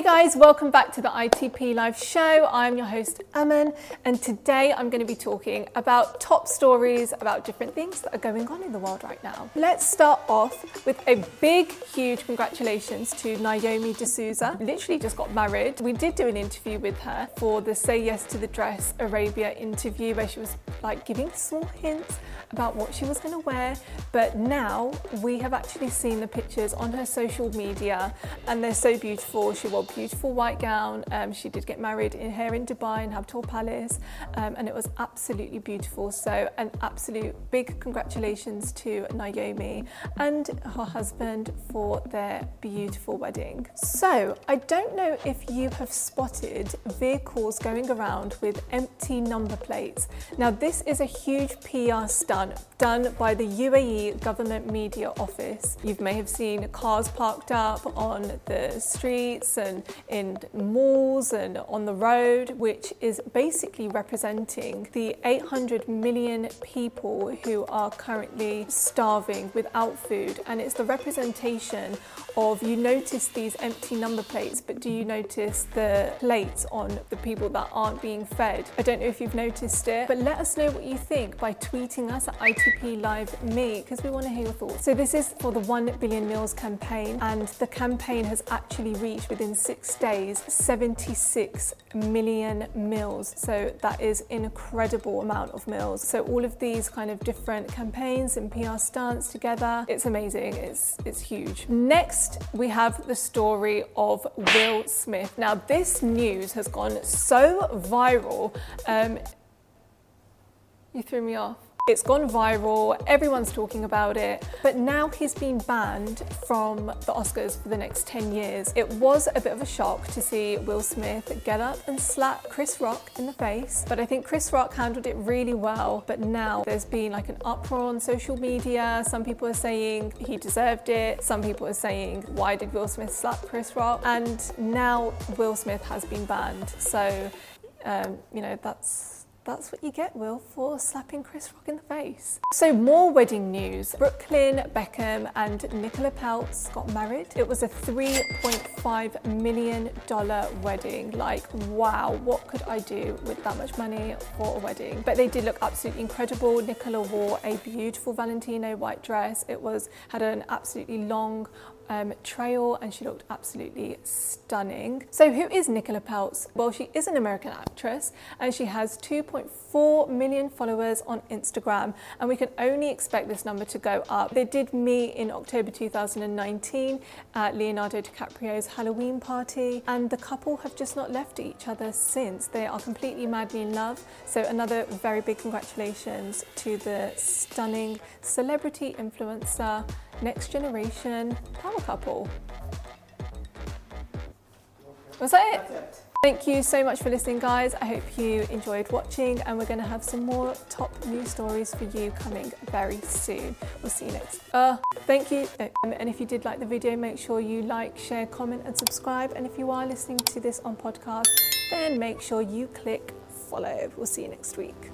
Hey guys, welcome back to the ITP Live show. I'm your host, Aman, and today I'm going to be talking about top stories about different things that are going on in the world right now. Let's start off with a big, huge congratulations to Naomi D'Souza. Literally just got married. We did do an interview with her for the Say Yes to the Dress Arabia interview where she was like giving small hints about what she was going to wear, but now we have actually seen the pictures on her social media and they're so beautiful. She wore beautiful white gown. Um, she did get married in here in Dubai in Habtoor Palace um, and it was absolutely beautiful. So an absolute big congratulations to Naomi and her husband for their beautiful wedding. So I don't know if you have spotted vehicles going around with empty number plates. Now this is a huge PR stunt done by the UAE Government Media Office. You may have seen cars parked up on the streets and in malls and on the road, which is basically representing the 800 million people who are currently starving without food. And it's the representation of you notice these empty number plates, but do you notice the plates on the people that aren't being fed? I don't know if you've noticed it, but let us know what you think by tweeting us at ITP Live Me because we want to hear your thoughts. So this is for the 1 billion meals campaign and the campaign has actually reached within six days 76 million meals. So that is an incredible amount of meals. So all of these kind of different campaigns and PR stunts together, it's amazing. It's it's huge. Next, we have the story of Will Smith. Now this news has gone so viral. Um, you threw me off. It's gone viral, everyone's talking about it, but now he's been banned from the Oscars for the next 10 years. It was a bit of a shock to see Will Smith get up and slap Chris Rock in the face, but I think Chris Rock handled it really well. But now there's been like an uproar on social media. Some people are saying he deserved it, some people are saying, why did Will Smith slap Chris Rock? And now Will Smith has been banned. So, um, you know, that's that's what you get, Will, for slapping Chris Rock in the face. So, more wedding news. Brooklyn Beckham and Nicola Peltz got married. It was a $3.5 million wedding. Like, wow, what could I do with that much money for a wedding? But they did look absolutely incredible. Nicola wore a beautiful Valentino white dress. It was had an absolutely long um, trail and she looked absolutely stunning. So who is Nicola Peltz? Well, she is an American actress and she has 2.4 million followers on Instagram and we can only expect this number to go up. They did meet in October 2019 at Leonardo DiCaprio's Halloween party and the couple have just not left each other since. They are completely madly in love. So another very big congratulations to the stunning celebrity influencer next generation power couple. Was that it? Thank you so much for listening, guys. I hope you enjoyed watching, and we're going to have some more top news stories for you coming very soon. We'll see you next. Uh, thank you. Um, and if you did like the video, make sure you like, share, comment, and subscribe. And if you are listening to this on podcast, then make sure you click follow. We'll see you next week.